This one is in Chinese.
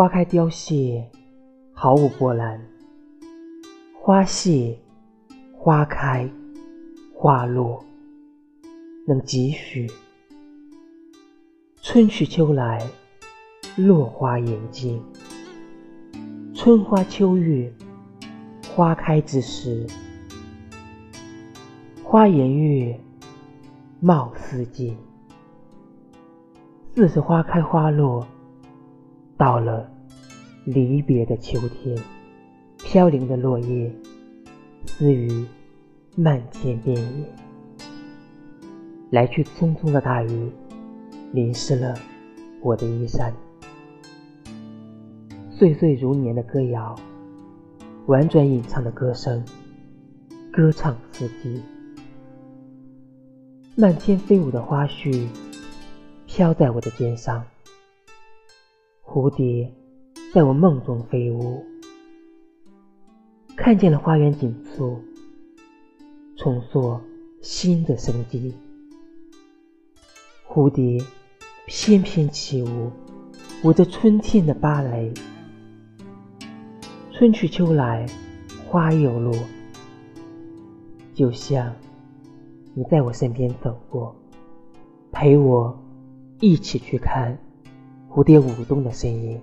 花开凋谢，毫无波澜；花谢，花开，花落，能几许？春去秋来，落花眼尽。春花秋月，花开之时，花颜悦，貌似锦。似是花开花落，到了离别的秋天，飘零的落叶撕于漫天遍野。来去匆匆的大雨，淋湿了我的衣衫。岁岁如年的歌谣，婉转吟唱的歌声，歌唱四季。漫天飞舞的花絮。飘在我的肩上，蝴蝶在我梦中飞舞，看见了花园锦簇，重塑新的生机。蝴蝶翩翩起舞，舞着春天的芭蕾。春去秋来，花又落，就像你在我身边走过，陪我。一起去看蝴蝶舞动的声音。